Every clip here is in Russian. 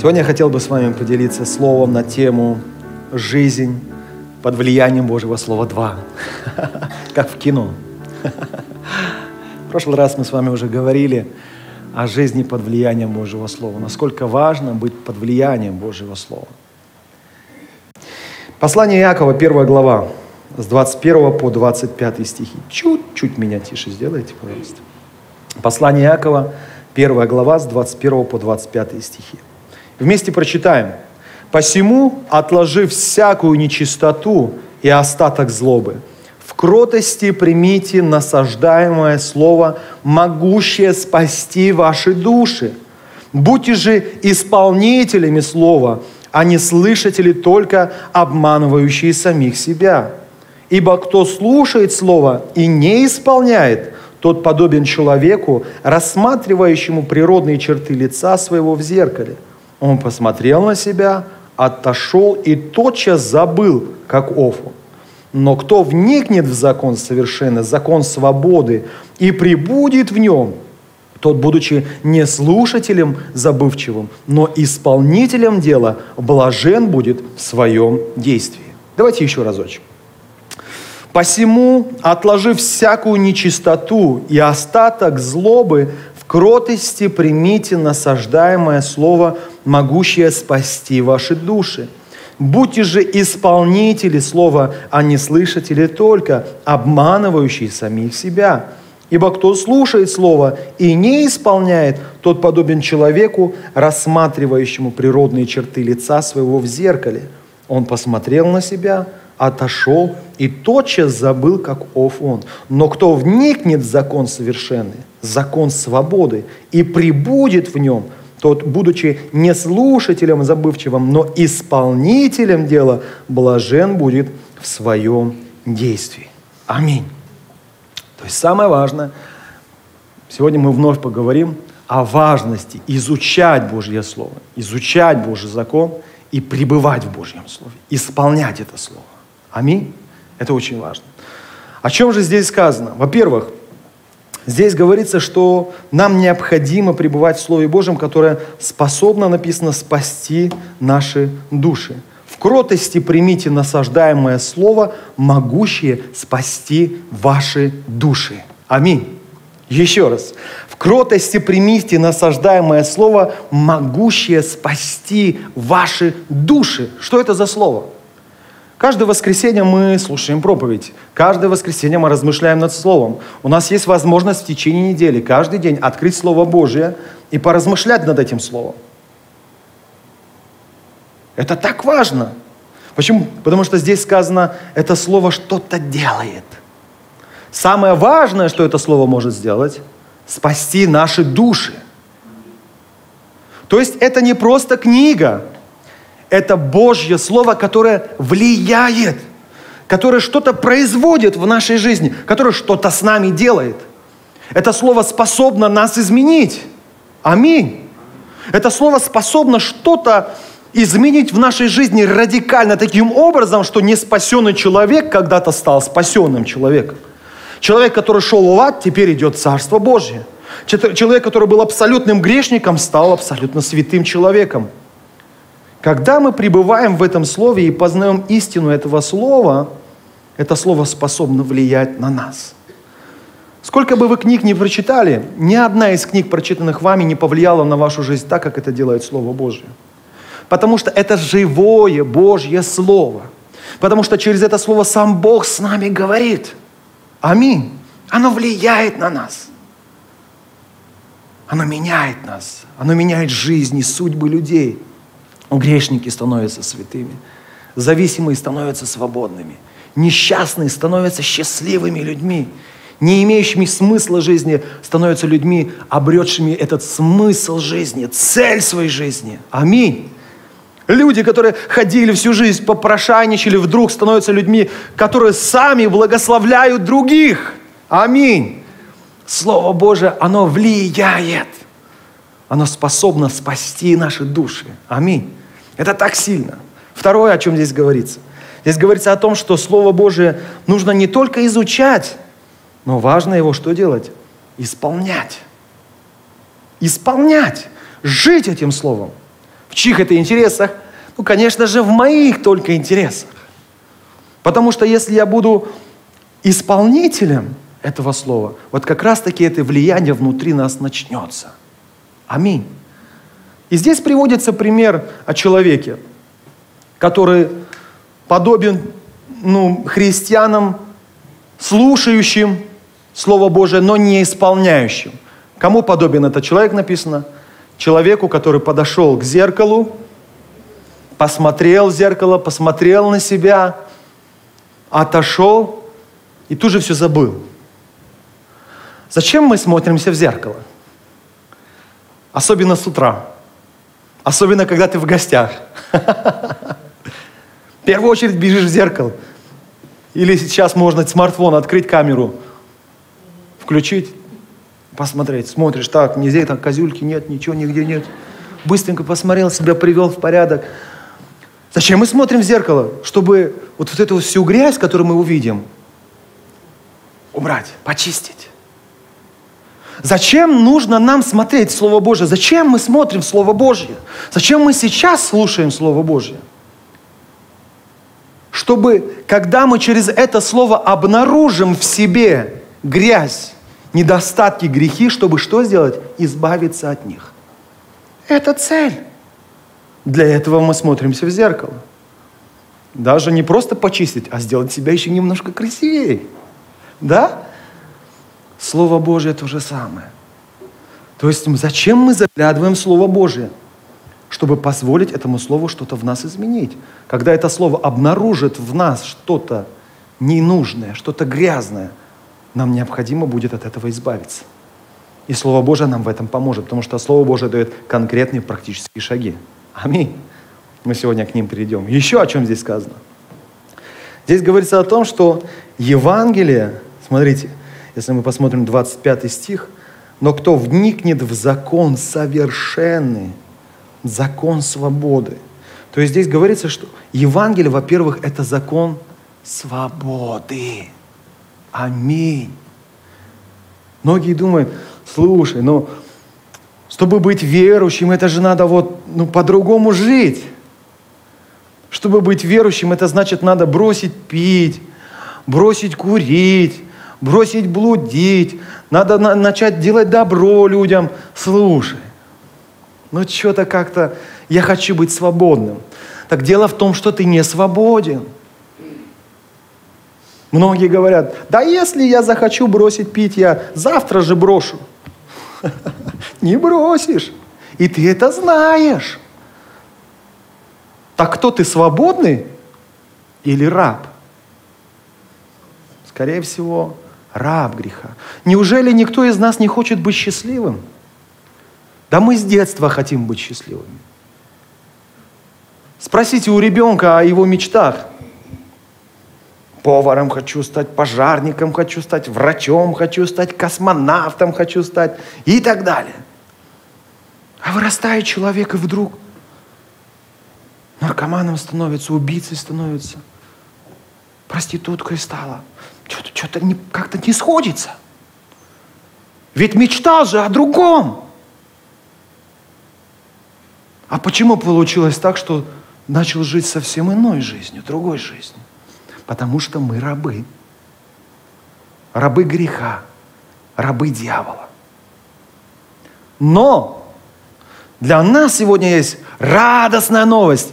Сегодня я хотел бы с вами поделиться словом на тему «Жизнь под влиянием Божьего Слова 2». Как в кино. В прошлый раз мы с вами уже говорили о жизни под влиянием Божьего Слова. Насколько важно быть под влиянием Божьего Слова. Послание Иакова, первая глава, с 21 по 25 стихи. Чуть-чуть меня тише сделайте, пожалуйста. Послание Иакова, первая глава, с 21 по 25 стихи. Вместе прочитаем. «Посему, отложив всякую нечистоту и остаток злобы, в кротости примите насаждаемое слово, могущее спасти ваши души. Будьте же исполнителями слова, а не слышатели только обманывающие самих себя. Ибо кто слушает слово и не исполняет, тот подобен человеку, рассматривающему природные черты лица своего в зеркале. Он посмотрел на себя, отошел и тотчас забыл, как Офу. Но кто вникнет в закон совершенный, закон свободы, и прибудет в нем, тот, будучи не слушателем забывчивым, но исполнителем дела, блажен будет в своем действии. Давайте еще разочек. Посему, отложив всякую нечистоту и остаток злобы, кротости примите насаждаемое слово, могущее спасти ваши души – Будьте же исполнители слова, а не слышатели только, обманывающие самих себя. Ибо кто слушает слово и не исполняет, тот подобен человеку, рассматривающему природные черты лица своего в зеркале. Он посмотрел на себя, отошел и тотчас забыл, как ов он. Но кто вникнет в закон совершенный, закон свободы, и прибудет в нем – тот, будучи не слушателем забывчивым, но исполнителем дела, блажен будет в своем действии. Аминь. То есть самое важное, сегодня мы вновь поговорим о важности изучать Божье Слово, изучать Божий закон и пребывать в Божьем Слове, исполнять это Слово. Аминь. Это очень важно. О чем же здесь сказано? Во-первых, Здесь говорится, что нам необходимо пребывать в Слове Божьем, которое способно, написано, спасти наши души. В кротости примите насаждаемое Слово, могущее спасти ваши души. Аминь. Еще раз. В кротости примите насаждаемое Слово, могущее спасти ваши души. Что это за Слово? Каждое воскресенье мы слушаем проповедь. Каждое воскресенье мы размышляем над Словом. У нас есть возможность в течение недели каждый день открыть Слово Божье и поразмышлять над этим Словом. Это так важно. Почему? Потому что здесь сказано, это Слово что-то делает. Самое важное, что это Слово может сделать, спасти наши души. То есть это не просто книга, это Божье Слово, которое влияет, которое что-то производит в нашей жизни, которое что-то с нами делает. Это Слово способно нас изменить. Аминь. Это Слово способно что-то изменить в нашей жизни радикально таким образом, что неспасенный человек когда-то стал спасенным человеком. Человек, который шел в ад, теперь идет в Царство Божье. Человек, который был абсолютным грешником, стал абсолютно святым человеком. Когда мы пребываем в этом слове и познаем истину этого слова, это слово способно влиять на нас. Сколько бы вы книг не прочитали, ни одна из книг, прочитанных вами, не повлияла на вашу жизнь так, как это делает Слово Божье. Потому что это живое Божье Слово. Потому что через это Слово сам Бог с нами говорит. Аминь. Оно влияет на нас. Оно меняет нас. Оно меняет жизни, судьбы людей – Грешники становятся святыми. Зависимые становятся свободными. Несчастные становятся счастливыми людьми. не имеющими смысла жизни, становятся людьми, обретшими этот смысл жизни, цель своей жизни. Аминь. Люди, которые ходили всю жизнь, попрошайничали, вдруг становятся людьми, которые сами благословляют других. Аминь. Слово Божие, оно влияет. Оно способно спасти наши души. Аминь. Это так сильно. Второе, о чем здесь говорится. Здесь говорится о том, что Слово Божие нужно не только изучать, но важно его что делать? Исполнять. Исполнять. Жить этим Словом. В чьих это интересах? Ну, конечно же, в моих только интересах. Потому что если я буду исполнителем этого слова, вот как раз-таки это влияние внутри нас начнется. Аминь. И здесь приводится пример о человеке, который подобен ну, христианам, слушающим Слово Божие, но не исполняющим. Кому подобен этот человек написано? Человеку, который подошел к зеркалу, посмотрел в зеркало, посмотрел на себя, отошел и тут же все забыл. Зачем мы смотримся в зеркало? Особенно с утра. Особенно, когда ты в гостях. В первую очередь бежишь в зеркало. Или сейчас можно смартфон открыть камеру, включить, посмотреть. Смотришь, так, нигде там козюльки нет, ничего нигде нет. Быстренько посмотрел, себя привел в порядок. Зачем мы смотрим в зеркало? Чтобы вот, вот эту всю грязь, которую мы увидим, убрать, почистить. Зачем нужно нам смотреть Слово Божье? Зачем мы смотрим Слово Божье? Зачем мы сейчас слушаем Слово Божье? Чтобы, когда мы через это Слово обнаружим в себе грязь, недостатки, грехи, чтобы что сделать? Избавиться от них. Это цель. Для этого мы смотримся в зеркало. Даже не просто почистить, а сделать себя еще немножко красивее. Да? Слово Божье то же самое. То есть зачем мы заглядываем в Слово Божье? Чтобы позволить этому Слову что-то в нас изменить. Когда это Слово обнаружит в нас что-то ненужное, что-то грязное, нам необходимо будет от этого избавиться. И Слово Божие нам в этом поможет, потому что Слово Божие дает конкретные практические шаги. Аминь. Мы сегодня к ним перейдем. Еще о чем здесь сказано? Здесь говорится о том, что Евангелие, смотрите, если мы посмотрим 25 стих, но кто вникнет в закон совершенный, закон свободы. То есть здесь говорится, что Евангелие, во-первых, это закон свободы. Аминь. Многие думают, слушай, ну, чтобы быть верующим, это же надо вот, ну, по-другому жить. Чтобы быть верующим, это значит, надо бросить пить, бросить курить, бросить блудить, надо на- начать делать добро людям. Слушай, ну что-то как-то, я хочу быть свободным. Так дело в том, что ты не свободен. Многие говорят, да если я захочу бросить пить, я завтра же брошу. Не бросишь. И ты это знаешь. Так кто ты, свободный или раб? Скорее всего, раб греха. Неужели никто из нас не хочет быть счастливым? Да мы с детства хотим быть счастливыми. Спросите у ребенка о его мечтах. Поваром хочу стать, пожарником хочу стать, врачом хочу стать, космонавтом хочу стать и так далее. А вырастает человек и вдруг наркоманом становится, убийцей становится, проституткой стала. Что-то, что-то не, как-то не сходится. Ведь мечтал же о другом. А почему получилось так, что начал жить совсем иной жизнью, другой жизнью? Потому что мы рабы. Рабы греха, рабы дьявола. Но для нас сегодня есть радостная новость.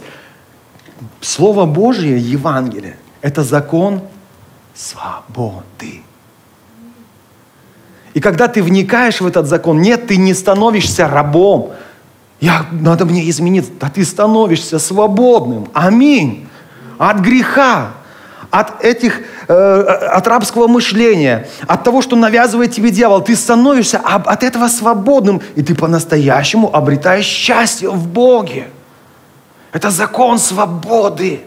Слово Божье, Евангелие, это закон свободы. И когда ты вникаешь в этот закон, нет, ты не становишься рабом. Я, надо мне измениться. Да ты становишься свободным. Аминь. От греха, от этих э, от рабского мышления, от того, что навязывает тебе дьявол. Ты становишься от этого свободным, и ты по-настоящему обретаешь счастье в Боге. Это закон свободы.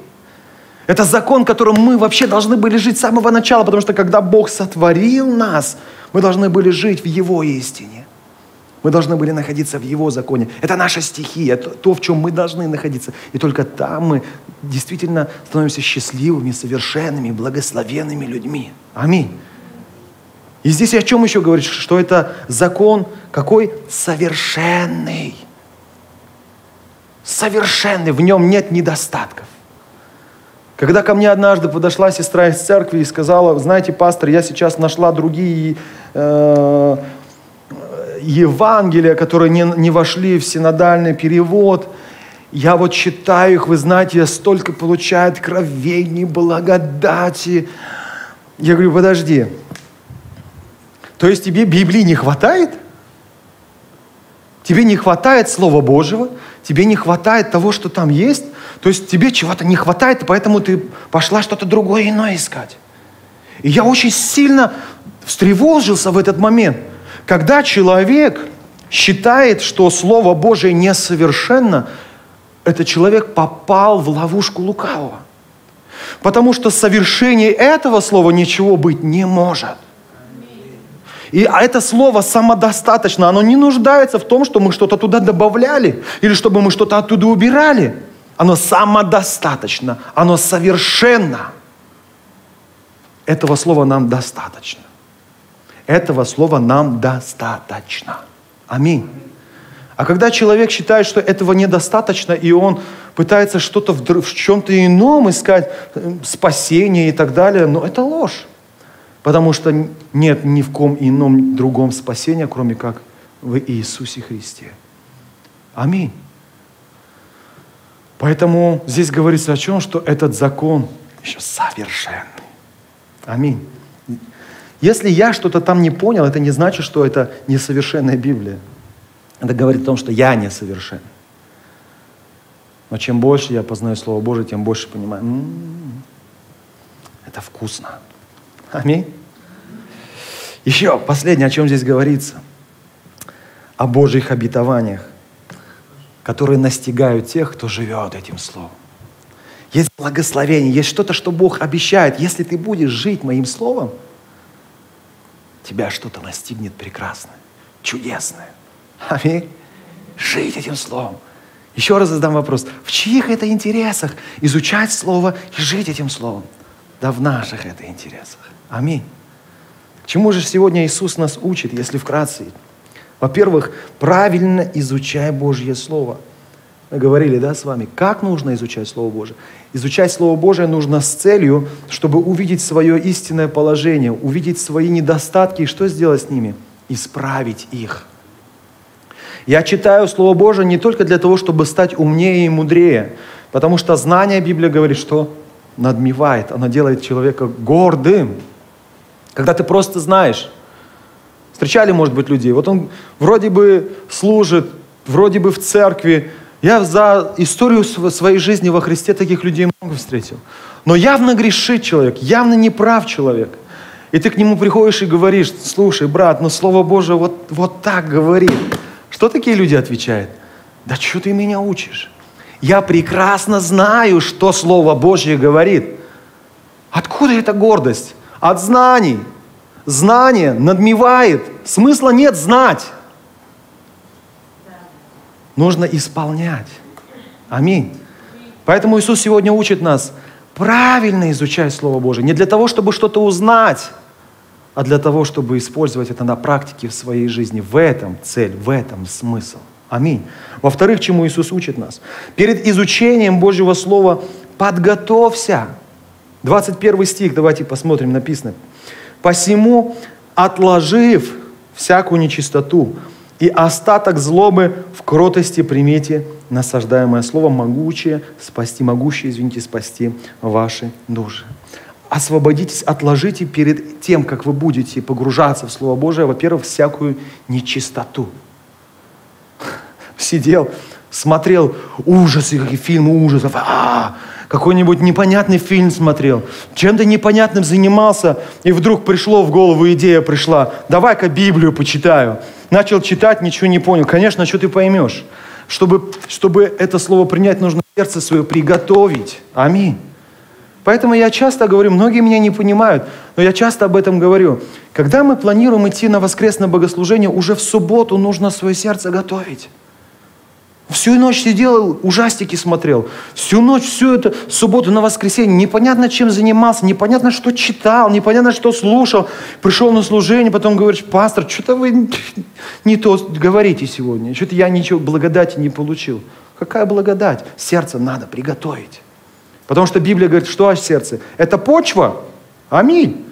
Это закон, которым мы вообще должны были жить с самого начала, потому что когда Бог сотворил нас, мы должны были жить в Его истине. Мы должны были находиться в Его законе. Это наша стихия, это то, в чем мы должны находиться. И только там мы действительно становимся счастливыми, совершенными, благословенными людьми. Аминь. И здесь о чем еще говорит, что это закон какой? Совершенный. Совершенный, в нем нет недостатков. Когда ко мне однажды подошла сестра из церкви и сказала, знаете, пастор, я сейчас нашла другие э, Евангелия, которые не, не вошли в синодальный перевод. Я вот читаю их, вы знаете, я столько получаю откровений, благодати. Я говорю, подожди, то есть тебе Библии не хватает? Тебе не хватает Слова Божьего, тебе не хватает того, что там есть, то есть тебе чего-то не хватает, и поэтому ты пошла что-то другое иное искать. И я очень сильно встревожился в этот момент – когда человек считает, что Слово Божие несовершенно, этот человек попал в ловушку лукавого. Потому что совершение этого слова ничего быть не может. И это слово самодостаточно, оно не нуждается в том, что мы что-то туда добавляли или чтобы мы что-то оттуда убирали. Оно самодостаточно, оно совершенно. Этого слова нам достаточно. Этого слова нам достаточно. Аминь. А когда человек считает, что этого недостаточно, и он пытается что-то в, в чем-то ином искать, спасение и так далее, но это ложь. Потому что нет ни в ком ином другом спасения, кроме как в Иисусе Христе. Аминь. Поэтому здесь говорится о чем, что этот закон еще совершенный. Аминь. Если я что-то там не понял, это не значит, что это несовершенная Библия. Это говорит о том, что я несовершен. Но чем больше я познаю Слово Божие, тем больше понимаю, м-м-м, это вкусно. Аминь. Еще последнее, о чем здесь говорится. О Божьих обетованиях, которые настигают тех, кто живет этим Словом. Есть благословение, есть что-то, что Бог обещает. Если ты будешь жить моим Словом, тебя что-то настигнет прекрасное, чудесное. Аминь. Жить этим словом. Еще раз задам вопрос. В чьих это интересах изучать слово и жить этим словом? Да в наших это интересах. Аминь. Чему же сегодня Иисус нас учит, если вкратце? Во-первых, правильно изучай Божье Слово – мы говорили, да, с вами, как нужно изучать Слово Божие. Изучать Слово Божие нужно с целью, чтобы увидеть свое истинное положение, увидеть свои недостатки и что сделать с ними? Исправить их. Я читаю Слово Божие не только для того, чтобы стать умнее и мудрее, потому что знание Библия говорит, что надмевает, оно делает человека гордым. Когда ты просто знаешь, встречали, может быть, людей, вот он вроде бы служит, вроде бы в церкви, я за историю своей жизни во Христе таких людей много встретил. Но явно грешит человек, явно неправ человек. И ты к нему приходишь и говоришь, слушай, брат, но Слово Божие вот, вот так говорит. Что такие люди отвечают? Да что ты меня учишь? Я прекрасно знаю, что Слово Божье говорит. Откуда эта гордость? От знаний. Знание надмевает. Смысла нет знать нужно исполнять. Аминь. Поэтому Иисус сегодня учит нас правильно изучать Слово Божие. Не для того, чтобы что-то узнать, а для того, чтобы использовать это на практике в своей жизни. В этом цель, в этом смысл. Аминь. Во-вторых, чему Иисус учит нас? Перед изучением Божьего Слова подготовься. 21 стих, давайте посмотрим, написано. «Посему, отложив всякую нечистоту, и остаток злобы в кротости примите насаждаемое слово могучее, спасти, могущее, извините, спасти ваши души. Освободитесь, отложите перед тем, как вы будете погружаться в Слово Божие, во-первых, всякую нечистоту. Сидел, смотрел ужасы, какие фильмы ужасов, а, какой-нибудь непонятный фильм смотрел, чем-то непонятным занимался, и вдруг пришло в голову идея пришла, давай-ка Библию почитаю. Начал читать, ничего не понял. Конечно, что ты поймешь? Чтобы, чтобы это слово принять, нужно сердце свое приготовить. Аминь. Поэтому я часто говорю, многие меня не понимают, но я часто об этом говорю. Когда мы планируем идти на воскресное богослужение, уже в субботу нужно свое сердце готовить. Всю ночь сидел, ужастики смотрел. Всю ночь, всю эту субботу на воскресенье. Непонятно, чем занимался, непонятно, что читал, непонятно, что слушал. Пришел на служение, потом говоришь, пастор, что-то вы не то говорите сегодня. Что-то я ничего, благодати не получил. Какая благодать? Сердце надо приготовить. Потому что Библия говорит, что аж сердце? Это почва. Аминь.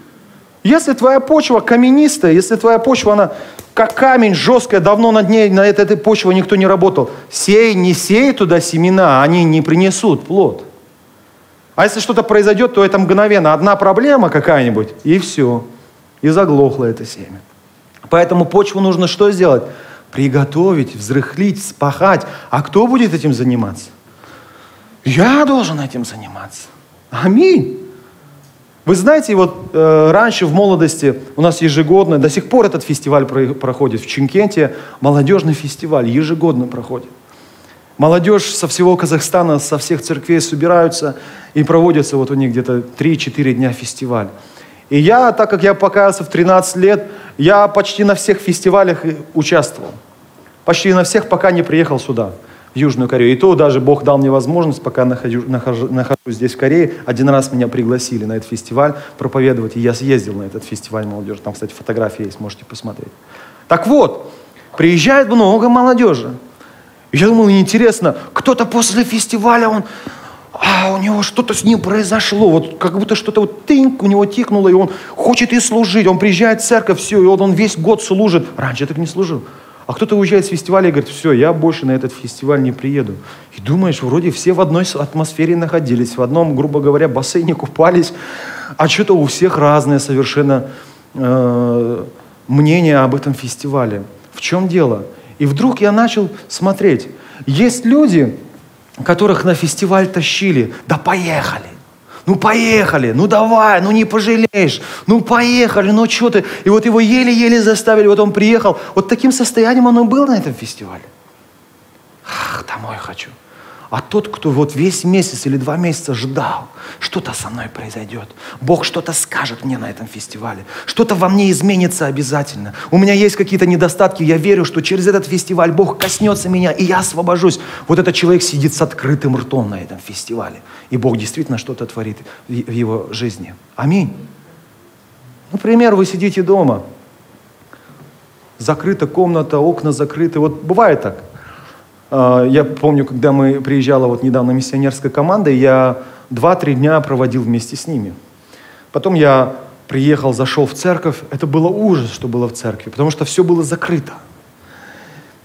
Если твоя почва каменистая, если твоя почва, она как камень, жесткая, давно над ней, на этой, этой почве никто не работал, сей, не сей туда семена, они не принесут плод. А если что-то произойдет, то это мгновенно. Одна проблема какая-нибудь, и все. И заглохло это семя. Поэтому почву нужно что сделать? Приготовить, взрыхлить, спахать. А кто будет этим заниматься? Я должен этим заниматься. Аминь. Вы знаете, вот э, раньше в молодости у нас ежегодно, до сих пор этот фестиваль про, проходит в Чимкенте, молодежный фестиваль ежегодно проходит. Молодежь со всего Казахстана, со всех церквей собираются и проводятся вот у них где-то 3-4 дня фестиваль. И я, так как я покаялся в 13 лет, я почти на всех фестивалях участвовал. Почти на всех, пока не приехал сюда в Южную Корею. И то даже Бог дал мне возможность, пока нахожу, нахожу, нахожусь здесь, в Корее. Один раз меня пригласили на этот фестиваль проповедовать, и я съездил на этот фестиваль молодежи. Там, кстати, фотографии есть, можете посмотреть. Так вот, приезжает много молодежи. я думал, интересно, кто-то после фестиваля, он, а у него что-то с ним произошло, вот как будто что-то вот тынь, у него тикнуло, и он хочет и служить, он приезжает в церковь, все, и вот он весь год служит. Раньше так не служил. А кто-то уезжает с фестиваля и говорит, все, я больше на этот фестиваль не приеду. И думаешь, вроде все в одной атмосфере находились, в одном, грубо говоря, бассейне купались, а что-то у всех разное совершенно э, мнение об этом фестивале. В чем дело? И вдруг я начал смотреть. Есть люди, которых на фестиваль тащили. Да поехали. Ну поехали, ну давай, ну не пожалеешь, ну поехали, ну что ты. И вот его еле-еле заставили, вот он приехал. Вот таким состоянием он и был на этом фестивале. Ах, домой хочу. А тот, кто вот весь месяц или два месяца ждал, что-то со мной произойдет. Бог что-то скажет мне на этом фестивале. Что-то во мне изменится обязательно. У меня есть какие-то недостатки. Я верю, что через этот фестиваль Бог коснется меня, и я освобожусь. Вот этот человек сидит с открытым ртом на этом фестивале. И Бог действительно что-то творит в его жизни. Аминь. Например, вы сидите дома, закрыта комната, окна закрыты. Вот бывает так. А, я помню, когда мы приезжала вот недавно миссионерская команда, я два-три дня проводил вместе с ними. Потом я приехал, зашел в церковь. Это было ужас, что было в церкви, потому что все было закрыто.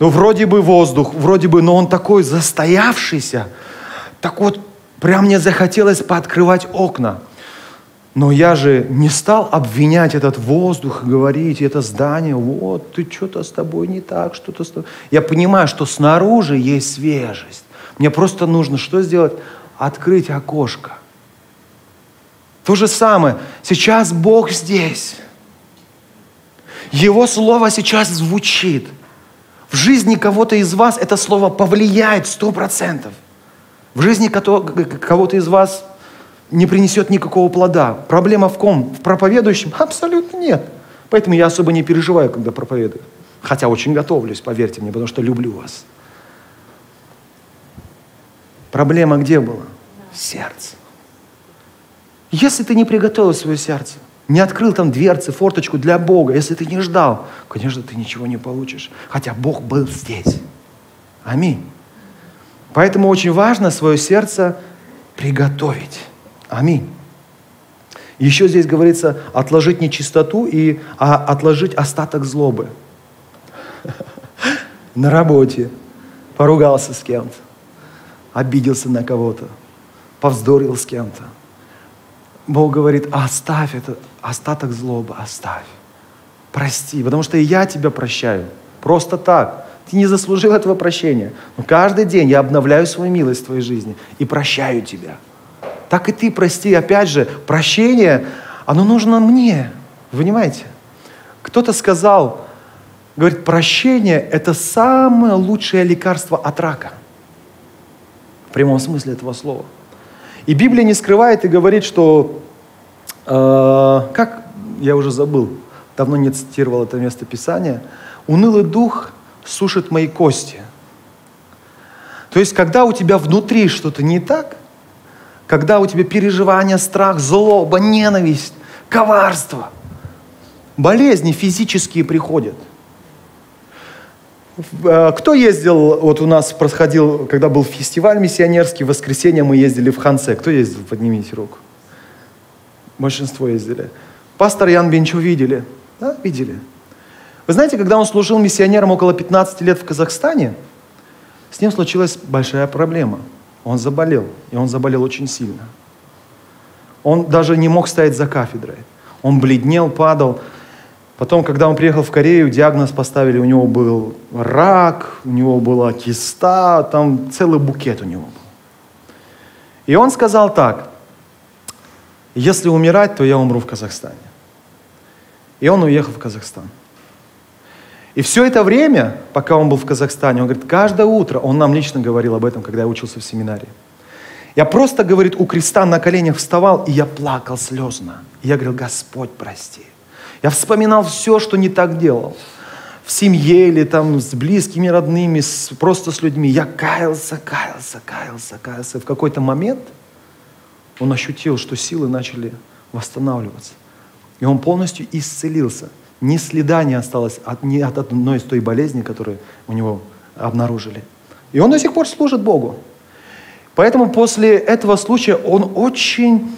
Ну, вроде бы воздух, вроде бы, но он такой застоявшийся. Так вот, прям мне захотелось пооткрывать окна – но я же не стал обвинять этот воздух, говорить, это здание, вот, ты что-то с тобой не так, что-то с тобой. Я понимаю, что снаружи есть свежесть. Мне просто нужно что сделать? Открыть окошко. То же самое. Сейчас Бог здесь. Его слово сейчас звучит. В жизни кого-то из вас это слово повлияет сто процентов. В жизни кого-то из вас не принесет никакого плода. Проблема в ком? В проповедующем? Абсолютно нет. Поэтому я особо не переживаю, когда проповедую. Хотя очень готовлюсь, поверьте мне, потому что люблю вас. Проблема где была? Сердце. Если ты не приготовил свое сердце, не открыл там дверцы, форточку для Бога, если ты не ждал, конечно, ты ничего не получишь. Хотя Бог был здесь. Аминь. Поэтому очень важно свое сердце приготовить. Аминь. Еще здесь говорится отложить нечистоту и а, отложить остаток злобы. На работе поругался с кем-то, обиделся на кого-то, повздорил с кем-то. Бог говорит, оставь это, остаток злобы, оставь. Прости, потому что и я тебя прощаю. Просто так. Ты не заслужил этого прощения. Но каждый день я обновляю свою милость в твоей жизни и прощаю тебя. Так и ты прости. Опять же, прощение, оно нужно мне. Вы понимаете? Кто-то сказал, говорит, прощение – это самое лучшее лекарство от рака. В прямом смысле этого слова. И Библия не скрывает и говорит, что, э, как я уже забыл, давно не цитировал это место Писания, унылый дух сушит мои кости. То есть, когда у тебя внутри что-то не так, когда у тебя переживания, страх, злоба, ненависть, коварство, болезни физические приходят. Э, кто ездил, вот у нас происходил, когда был фестиваль миссионерский, в воскресенье мы ездили в Ханце. Кто ездил? Поднимите руку. Большинство ездили. Пастор Ян Бенчу видели? Да, видели. Вы знаете, когда он служил миссионером около 15 лет в Казахстане, с ним случилась большая проблема. Он заболел, и он заболел очень сильно. Он даже не мог стоять за кафедрой. Он бледнел, падал. Потом, когда он приехал в Корею, диагноз поставили, у него был рак, у него была киста, там целый букет у него был. И он сказал так, если умирать, то я умру в Казахстане. И он уехал в Казахстан. И все это время, пока он был в Казахстане, он говорит, каждое утро, он нам лично говорил об этом, когда я учился в семинарии. Я просто, говорит, у креста на коленях вставал, и я плакал слезно. И я говорил, Господь, прости. Я вспоминал все, что не так делал. В семье или там с близкими, родными, с, просто с людьми. Я каялся, каялся, каялся, каялся. И в какой-то момент он ощутил, что силы начали восстанавливаться. И он полностью исцелился. Ни следа не осталось от, ни от одной из той болезни, которую у него обнаружили. И он до сих пор служит Богу. Поэтому после этого случая он очень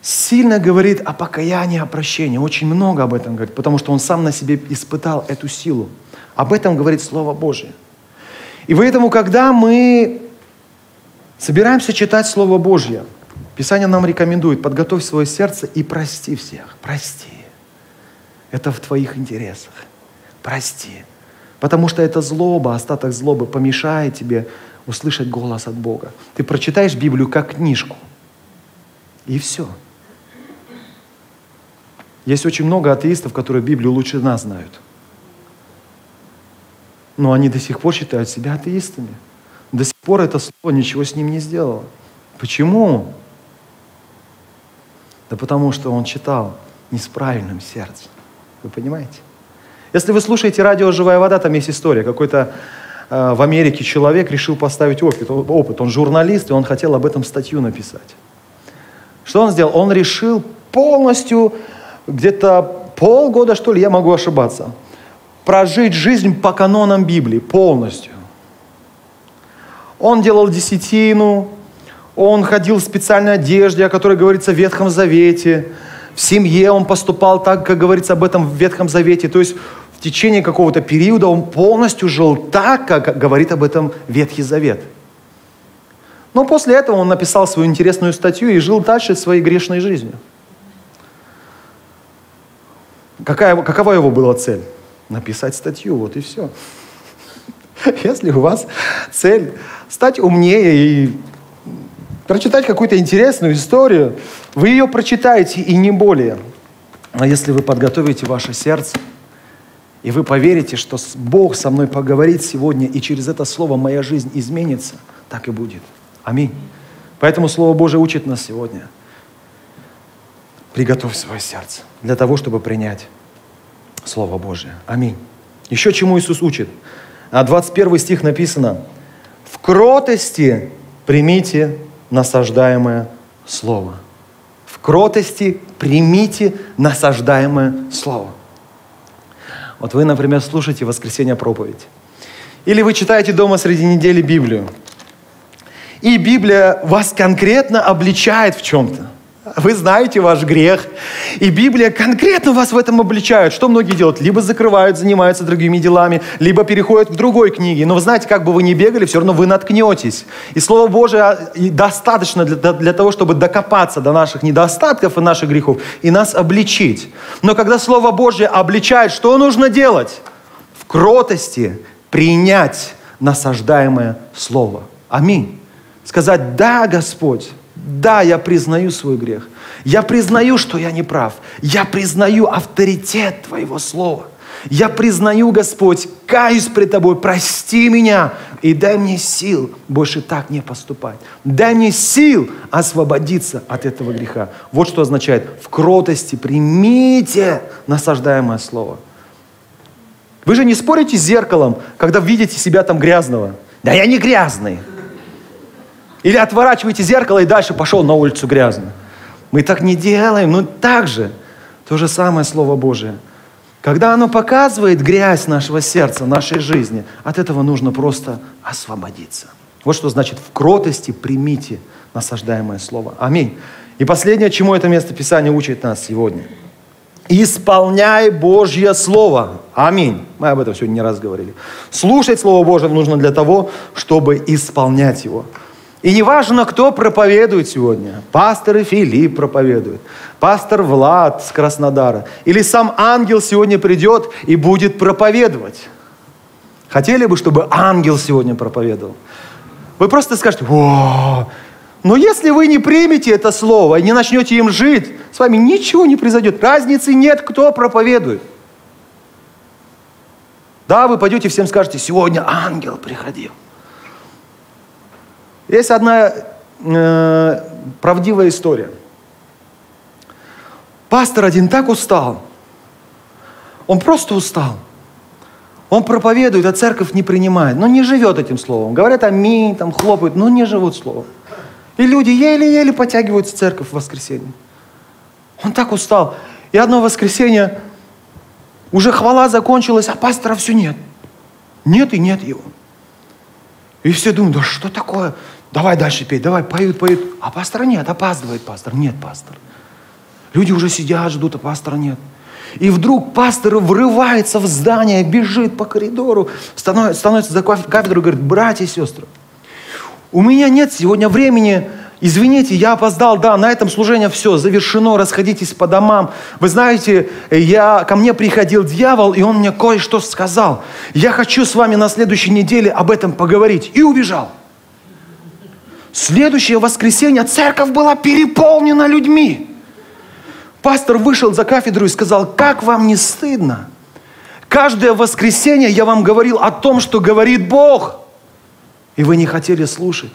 сильно говорит о покаянии, о прощении. Очень много об этом говорит, потому что он сам на себе испытал эту силу. Об этом говорит Слово Божие. И поэтому, когда мы собираемся читать Слово Божье, Писание нам рекомендует, подготовь свое сердце и прости всех. Прости. Это в твоих интересах. Прости. Потому что это злоба, остаток злобы помешает тебе услышать голос от Бога. Ты прочитаешь Библию как книжку. И все. Есть очень много атеистов, которые Библию лучше нас знают. Но они до сих пор считают себя атеистами. До сих пор это слово ничего с ним не сделало. Почему? Да потому что он читал не с правильным сердцем. Вы понимаете? Если вы слушаете радио «Живая вода», там есть история. Какой-то э, в Америке человек решил поставить опыт, опыт. Он журналист, и он хотел об этом статью написать. Что он сделал? Он решил полностью, где-то полгода, что ли, я могу ошибаться, прожить жизнь по канонам Библии полностью. Он делал десятину, он ходил в специальной одежде, о которой говорится в Ветхом Завете. В семье он поступал так, как говорится об этом в Ветхом Завете. То есть в течение какого-то периода он полностью жил так, как говорит об этом Ветхий Завет. Но после этого он написал свою интересную статью и жил дальше своей грешной жизнью. Какая, какова его была цель? Написать статью, вот и все. Если у вас цель стать умнее и прочитать какую-то интересную историю, вы ее прочитаете и не более. А если вы подготовите ваше сердце, и вы поверите, что Бог со мной поговорит сегодня, и через это слово моя жизнь изменится, так и будет. Аминь. Поэтому Слово Божие учит нас сегодня. Приготовь свое сердце для того, чтобы принять Слово Божие. Аминь. Еще чему Иисус учит? А 21 стих написано, «В кротости примите насаждаемое слово. В кротости примите насаждаемое слово. Вот вы, например, слушаете воскресенье проповедь. Или вы читаете дома среди недели Библию. И Библия вас конкретно обличает в чем-то. Вы знаете ваш грех. И Библия конкретно вас в этом обличает. Что многие делают? Либо закрывают, занимаются другими делами, либо переходят к другой книге. Но вы знаете, как бы вы ни бегали, все равно вы наткнетесь. И Слово Божие а, достаточно для, для того, чтобы докопаться до наших недостатков и наших грехов и нас обличить. Но когда Слово Божье обличает, что нужно делать? В кротости принять насаждаемое Слово. Аминь. Сказать, да, Господь, Да, я признаю свой грех. Я признаю, что я не прав. Я признаю авторитет Твоего Слова. Я признаю, Господь, каюсь пред Тобой, прости меня и дай мне сил больше так не поступать. Дай мне сил освободиться от этого греха. Вот что означает в кротости примите насаждаемое слово. Вы же не спорите с зеркалом, когда видите себя там грязного. Да я не грязный. Или отворачиваете зеркало и дальше пошел на улицу грязно. Мы так не делаем, но так же. То же самое Слово Божие – когда оно показывает грязь нашего сердца, нашей жизни, от этого нужно просто освободиться. Вот что значит в кротости примите насаждаемое слово. Аминь. И последнее, чему это место Писания учит нас сегодня. Исполняй Божье Слово. Аминь. Мы об этом сегодня не раз говорили. Слушать Слово Божье нужно для того, чтобы исполнять его. И неважно, кто проповедует сегодня. Пастор Филипп проповедует. Пастор Влад с Краснодара. Или сам ангел сегодня придет и будет проповедовать. Хотели бы, чтобы ангел сегодня проповедовал? Вы просто скажете, о, но если вы не примете это слово и не начнете им жить, с вами ничего не произойдет. Разницы нет, кто проповедует. Да, вы пойдете всем скажете, сегодня ангел приходил. Есть одна э, правдивая история. Пастор один так устал. Он просто устал. Он проповедует, а церковь не принимает. Но не живет этим словом. Говорят аминь, там хлопают, но не живут словом. И люди еле-еле потягиваются в церковь в воскресенье. Он так устал. И одно воскресенье уже хвала закончилась, а пастора все нет. Нет и нет его. И все думают, да что такое? Давай дальше петь, давай, поют, поют. А пастора нет, опаздывает пастор. Нет, пастор. Люди уже сидят, ждут, а пастора нет. И вдруг пастор врывается в здание, бежит по коридору, становится, становится за кафедру и говорит, братья и сестры, у меня нет сегодня времени, извините, я опоздал, да, на этом служение все, завершено, расходитесь по домам. Вы знаете, я, ко мне приходил дьявол, и он мне кое-что сказал. Я хочу с вами на следующей неделе об этом поговорить. И убежал. Следующее воскресенье церковь была переполнена людьми. Пастор вышел за кафедру и сказал, как вам не стыдно? Каждое воскресенье я вам говорил о том, что говорит Бог. И вы не хотели слушать.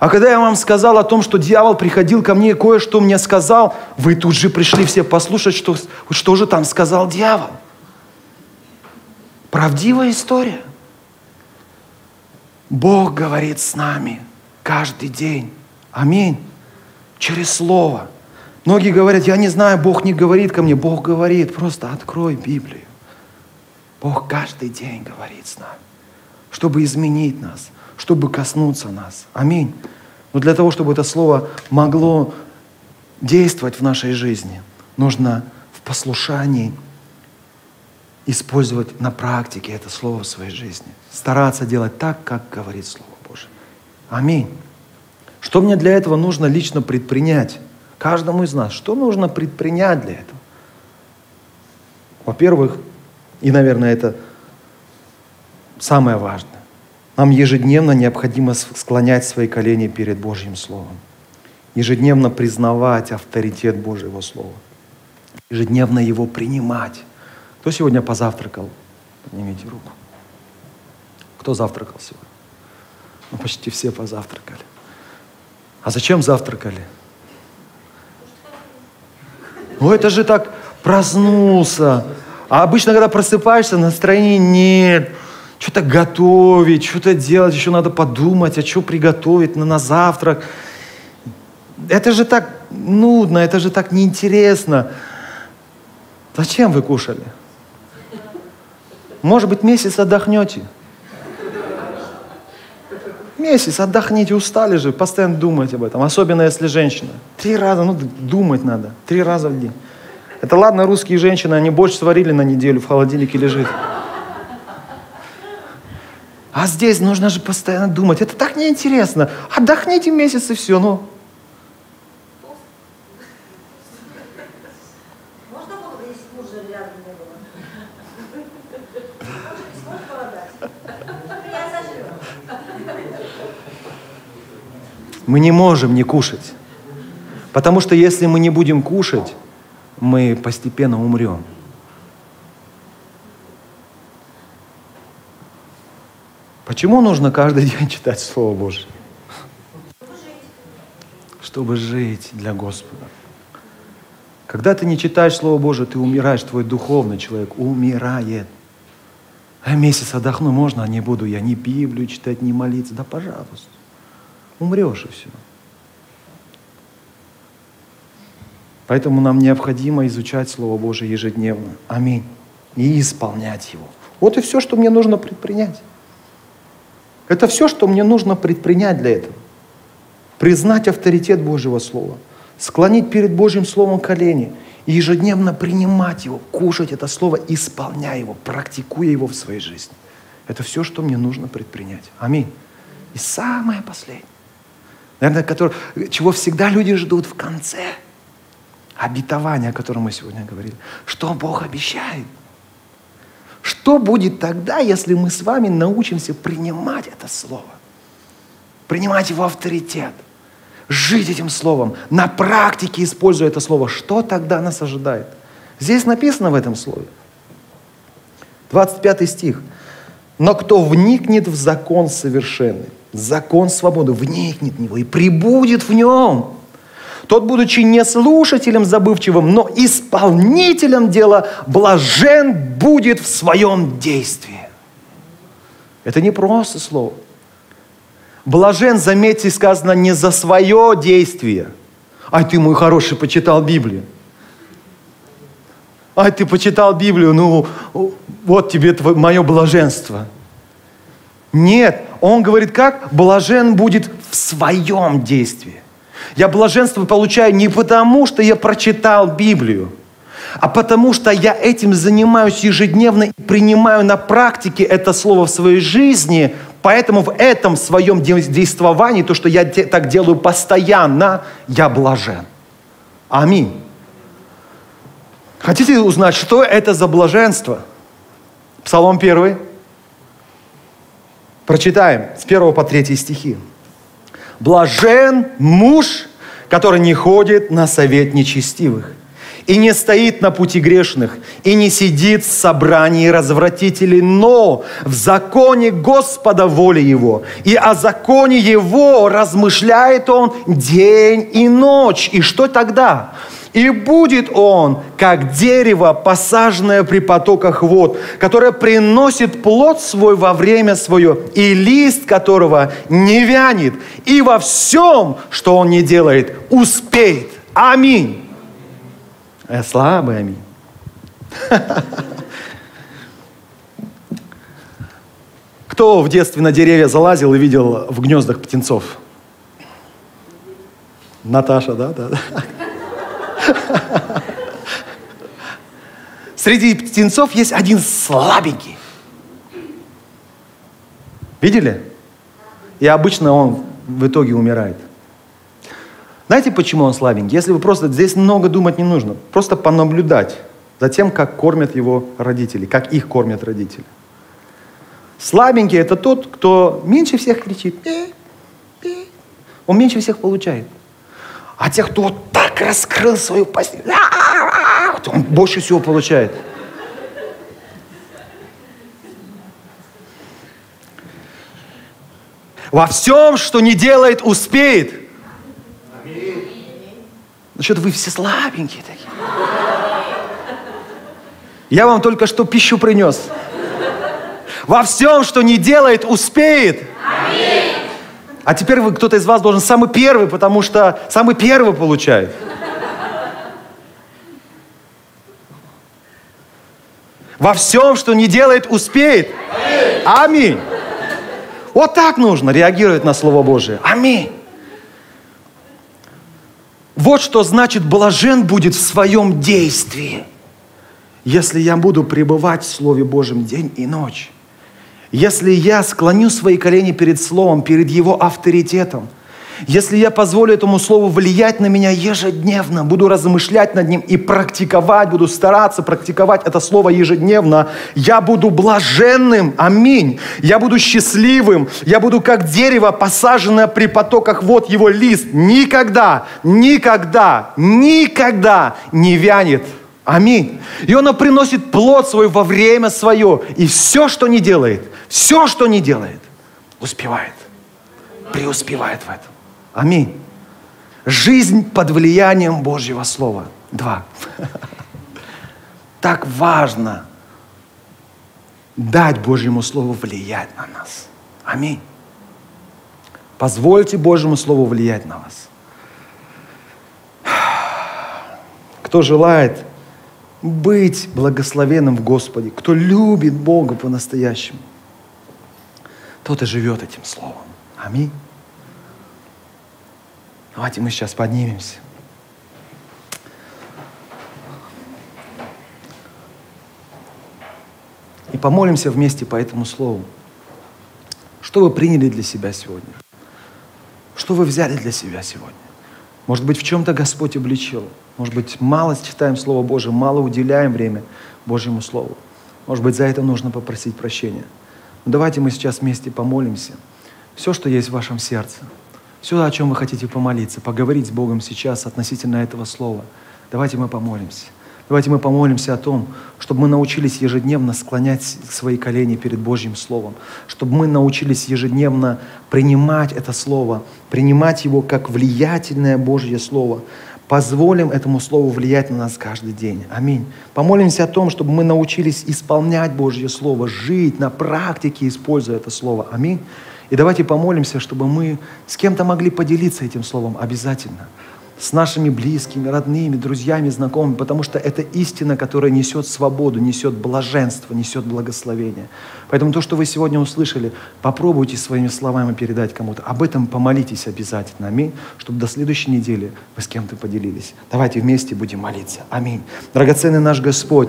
А когда я вам сказал о том, что дьявол приходил ко мне и кое-что мне сказал, вы тут же пришли все послушать, что, что же там сказал дьявол. Правдивая история. Бог говорит с нами – Каждый день. Аминь. Через Слово. Многие говорят, я не знаю, Бог не говорит ко мне. Бог говорит, просто открой Библию. Бог каждый день говорит с нами, чтобы изменить нас, чтобы коснуться нас. Аминь. Но для того, чтобы это слово могло действовать в нашей жизни, нужно в послушании использовать на практике это слово в своей жизни. Стараться делать так, как говорит Слово. Аминь. Что мне для этого нужно лично предпринять? Каждому из нас. Что нужно предпринять для этого? Во-первых, и, наверное, это самое важное. Нам ежедневно необходимо склонять свои колени перед Божьим Словом. Ежедневно признавать авторитет Божьего Слова. Ежедневно его принимать. Кто сегодня позавтракал? Поднимите руку. Кто завтракал сегодня? Ну, почти все позавтракали. А зачем завтракали? Ну, это же так проснулся. А обычно, когда просыпаешься, настроения нет. Что-то готовить, что-то делать, еще надо подумать, а что приготовить на, на завтрак. Это же так нудно, это же так неинтересно. Зачем вы кушали? Может быть, месяц отдохнете – Месяц, отдохните, устали же, постоянно думать об этом. Особенно если женщина. Три раза, ну думать надо. Три раза в день. Это ладно, русские женщины, они больше сварили на неделю, в холодильнике лежит. А здесь нужно же постоянно думать. Это так неинтересно. Отдохните месяц и все, ну. Мы не можем не кушать. Потому что если мы не будем кушать, мы постепенно умрем. Почему нужно каждый день читать Слово Божье? Чтобы жить для Господа. Когда ты не читаешь Слово Божие, ты умираешь, твой духовный человек умирает. А месяц отдохну можно, а не буду я ни Библию читать, ни молиться. Да пожалуйста. Умрешь и все. Поэтому нам необходимо изучать Слово Божие ежедневно. Аминь. И исполнять его. Вот и все, что мне нужно предпринять. Это все, что мне нужно предпринять для этого. Признать авторитет Божьего Слова. Склонить перед Божьим Словом колени. И ежедневно принимать его, кушать это Слово, исполняя его, практикуя его в своей жизни. Это все, что мне нужно предпринять. Аминь. И самое последнее. Наверное, который, чего всегда люди ждут в конце – обетование, о котором мы сегодня говорили. Что Бог обещает? Что будет тогда, если мы с вами научимся принимать это слово? Принимать его авторитет. Жить этим словом. На практике используя это слово. Что тогда нас ожидает? Здесь написано в этом слове. 25 стих. Но кто вникнет в закон совершенный, закон свободы, вникнет в него и прибудет в нем, тот, будучи не слушателем забывчивым, но исполнителем дела, блажен будет в своем действии. Это не просто слово. Блажен, заметьте, сказано не за свое действие. Ай, ты, мой хороший, почитал Библию. Ай, ты почитал Библию, ну, вот тебе твое, мое блаженство. Нет, он говорит как? Блажен будет в своем действии. Я блаженство получаю не потому, что я прочитал Библию, а потому что я этим занимаюсь ежедневно и принимаю на практике это слово в своей жизни, поэтому в этом своем действовании, то, что я так делаю постоянно, я блажен. Аминь. Хотите узнать, что это за блаженство? Псалом 1. Прочитаем с 1 по 3 стихи. Блажен муж, который не ходит на совет нечестивых, и не стоит на пути грешных, и не сидит в собрании развратителей, но в законе Господа воля его, и о законе его размышляет он день и ночь. И что тогда? И будет он, как дерево, посаженное при потоках вод, которое приносит плод свой во время свое, и лист которого не вянет, и во всем, что он не делает, успеет. Аминь. Я слабый аминь. Кто в детстве на деревья залазил и видел в гнездах птенцов? Наташа, да? да. Среди птенцов есть один слабенький. Видели? И обычно он в итоге умирает. Знаете, почему он слабенький? Если вы просто... Здесь много думать не нужно. Просто понаблюдать за тем, как кормят его родители, как их кормят родители. Слабенький – это тот, кто меньше всех кричит. Он меньше всех получает. А те, кто вот так раскрыл свою постель, он больше всего получает. Во всем, что не делает, успеет. Ну что-то вы все слабенькие такие. Я вам только что пищу принес. Во всем, что не делает, успеет. А теперь вы, кто-то из вас должен самый первый, потому что самый первый получает. Во всем, что не делает, успеет. Аминь. Вот так нужно реагировать на Слово Божие. Аминь. Вот что значит блажен будет в своем действии, если я буду пребывать в Слове Божьем день и ночь. Если я склоню свои колени перед Словом, перед Его авторитетом, Если я позволю этому слову влиять на меня ежедневно, буду размышлять над ним и практиковать, буду стараться практиковать это слово ежедневно, я буду блаженным, аминь. Я буду счастливым, я буду как дерево, посаженное при потоках вод, его лист никогда, никогда, никогда не вянет. Аминь. И оно приносит плод свой во время свое. И все, что не делает, все, что не делает, успевает, преуспевает в этом. Аминь. Жизнь под влиянием Божьего Слова. Два. Так важно дать Божьему Слову влиять на нас. Аминь. Позвольте Божьему Слову влиять на вас. Кто желает быть благословенным в Господе, кто любит Бога по-настоящему, тот и живет этим Словом. Аминь. Давайте мы сейчас поднимемся. И помолимся вместе по этому слову. Что вы приняли для себя сегодня? Что вы взяли для себя сегодня? Может быть, в чем-то Господь обличил. Может быть, мало читаем Слово Божие, мало уделяем время Божьему Слову. Может быть, за это нужно попросить прощения. Но давайте мы сейчас вместе помолимся. Все, что есть в вашем сердце – все, о чем вы хотите помолиться, поговорить с Богом сейчас относительно этого слова. Давайте мы помолимся. Давайте мы помолимся о том, чтобы мы научились ежедневно склонять свои колени перед Божьим Словом, чтобы мы научились ежедневно принимать это Слово, принимать его как влиятельное Божье Слово. Позволим этому Слову влиять на нас каждый день. Аминь. Помолимся о том, чтобы мы научились исполнять Божье Слово, жить на практике, используя это Слово. Аминь. И давайте помолимся, чтобы мы с кем-то могли поделиться этим словом обязательно. С нашими близкими, родными, друзьями, знакомыми, потому что это истина, которая несет свободу, несет блаженство, несет благословение. Поэтому то, что вы сегодня услышали, попробуйте своими словами передать кому-то. Об этом помолитесь обязательно. Аминь. Чтобы до следующей недели вы с кем-то поделились. Давайте вместе будем молиться. Аминь. Драгоценный наш Господь,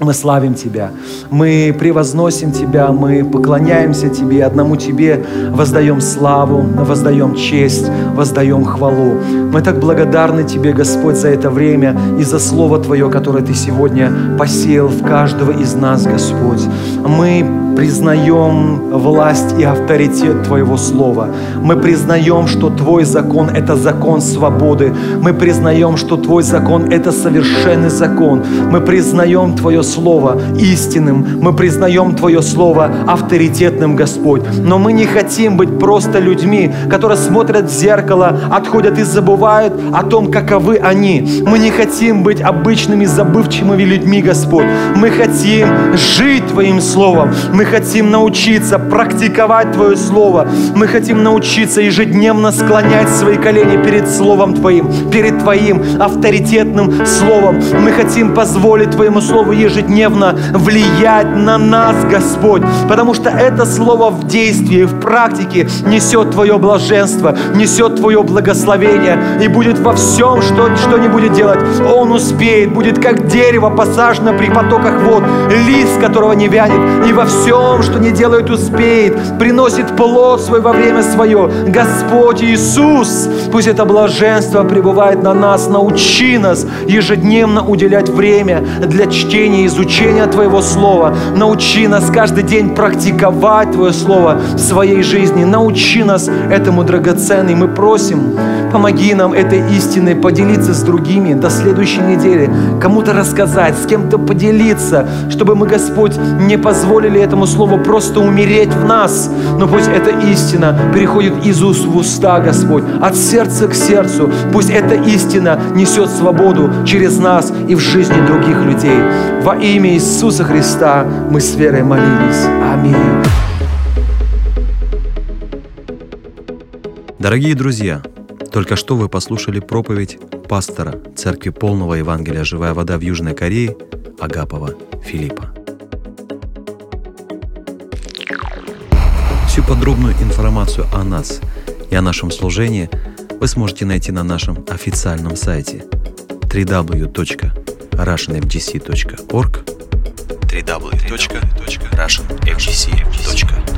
мы славим Тебя, мы превозносим Тебя, мы поклоняемся Тебе, одному Тебе воздаем славу, воздаем честь, воздаем хвалу. Мы так благодарны Тебе, Господь, за это время и за Слово Твое, которое Ты сегодня посеял в каждого из нас, Господь. Мы признаем власть и авторитет Твоего Слова. Мы признаем, что Твой закон – это закон свободы. Мы признаем, что Твой закон – это совершенный закон. Мы признаем Твое Слово истинным. Мы признаем Твое Слово авторитетным, Господь. Но мы не хотим быть просто людьми, которые смотрят в зеркало, отходят и забывают о том, каковы они. Мы не хотим быть обычными забывчивыми людьми, Господь. Мы хотим жить Твоим Словом. Мы хотим научиться практиковать Твое Слово. Мы хотим научиться ежедневно склонять свои колени перед Словом Твоим, перед Твоим авторитетным Словом. Мы хотим позволить Твоему Слову ежедневно влиять на нас, Господь, потому что это Слово в действии, в практике несет Твое блаженство, несет Твое благословение и будет во всем, что, что не будет делать, Он успеет, будет как дерево посажено при потоках вод, лист которого не вянет, и во всем, что не делает, успеет, приносит плод свой во время свое. Господь Иисус, пусть это блаженство пребывает на нас, научи нас ежедневно уделять время для чтения изучения Твоего Слова. Научи нас каждый день практиковать Твое Слово в своей жизни. Научи нас этому драгоценный. Мы просим, помоги нам этой истиной поделиться с другими до следующей недели. Кому-то рассказать, с кем-то поделиться, чтобы мы, Господь, не позволили этому Слову просто умереть в нас. Но пусть эта истина переходит из уст в уста, Господь, от сердца к сердцу. Пусть эта истина несет свободу через нас и в жизни других людей. Во имя Иисуса Христа мы с верой молились. Аминь. Дорогие друзья, только что вы послушали проповедь пастора Церкви Полного Евангелия «Живая вода» в Южной Корее Агапова Филиппа. Всю подробную информацию о нас и о нашем служении вы сможете найти на нашем официальном сайте www russianfgc.org www.russianfgc.org